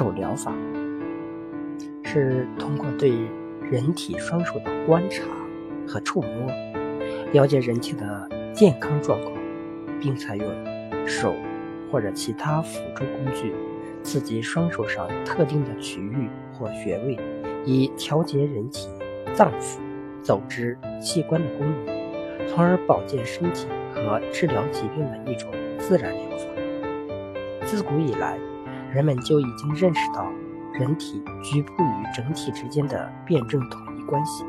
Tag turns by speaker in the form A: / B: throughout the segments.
A: 手疗法是通过对人体双手的观察和触摸，了解人体的健康状况，并采用手或者其他辅助工具刺激双手上特定的区域或穴位，以调节人体脏腑、组织、器官的功能，从而保健身体和治疗疾病的一种自然疗法。自古以来，人们就已经认识到人体局部与整体之间的辩证统一关系，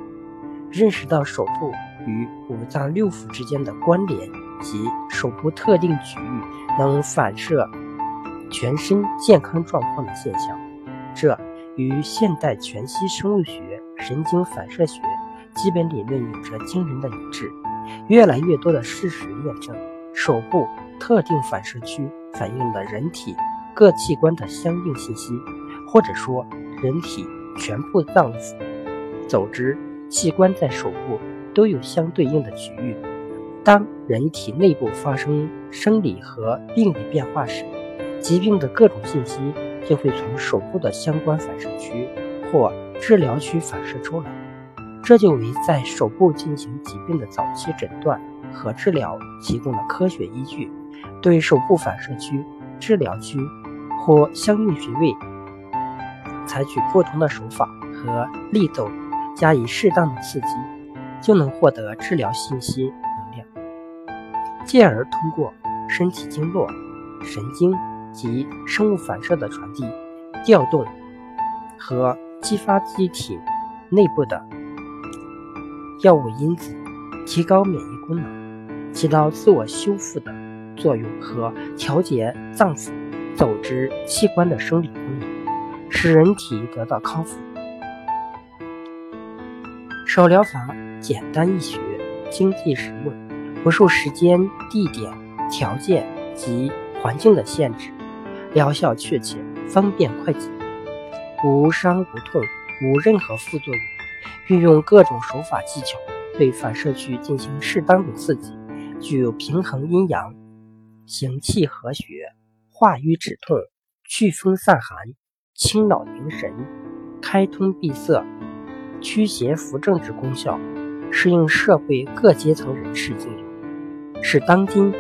A: 认识到手部与五脏六腑之间的关联及手部特定区域能反射全身健康状况的现象。这与现代全息生物学、神经反射学基本理论有着惊人的一致。越来越多的事实验证，手部特定反射区。反映了人体各器官的相应信息，或者说，人体全部脏腑、组织、器官在手部都有相对应的区域。当人体内部发生生理和病理变化时，疾病的各种信息就会从手部的相关反射区或治疗区反射出来，这就为在手部进行疾病的早期诊断和治疗提供了科学依据。对手部反射区、治疗区或相应穴位，采取不同的手法和力度，加以适当的刺激，就能获得治疗信息能量，进而通过身体经络、神经及生物反射的传递、调动和激发机体内部的药物因子，提高免疫功能，起到自我修复的。作用和调节脏腑、组织、器官的生理功能，使人体得到康复。手疗法简单易学，经济实用，不受时间、地点、条件及环境的限制，疗效确切，方便快捷，无伤无痛，无任何副作用。运用各种手法技巧，对反射区进行适当的刺激，具有平衡阴阳。行气和血，化瘀止痛，祛风散寒，清脑凝神，开通闭塞，驱邪扶正之功效，适应社会各阶层人士应用，是当今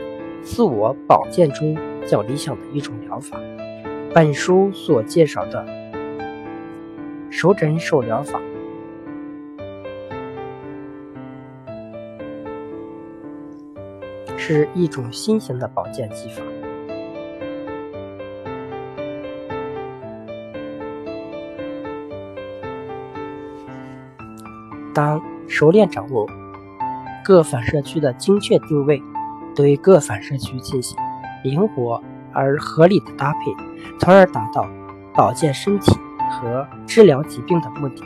A: 自我保健中较理想的一种疗法。本书所介绍的手诊手疗法。是一种新型的保健技法。当熟练掌握各反射区的精确定位，对各反射区进行灵活而合理的搭配，从而达到保健身体和治疗疾病的目的。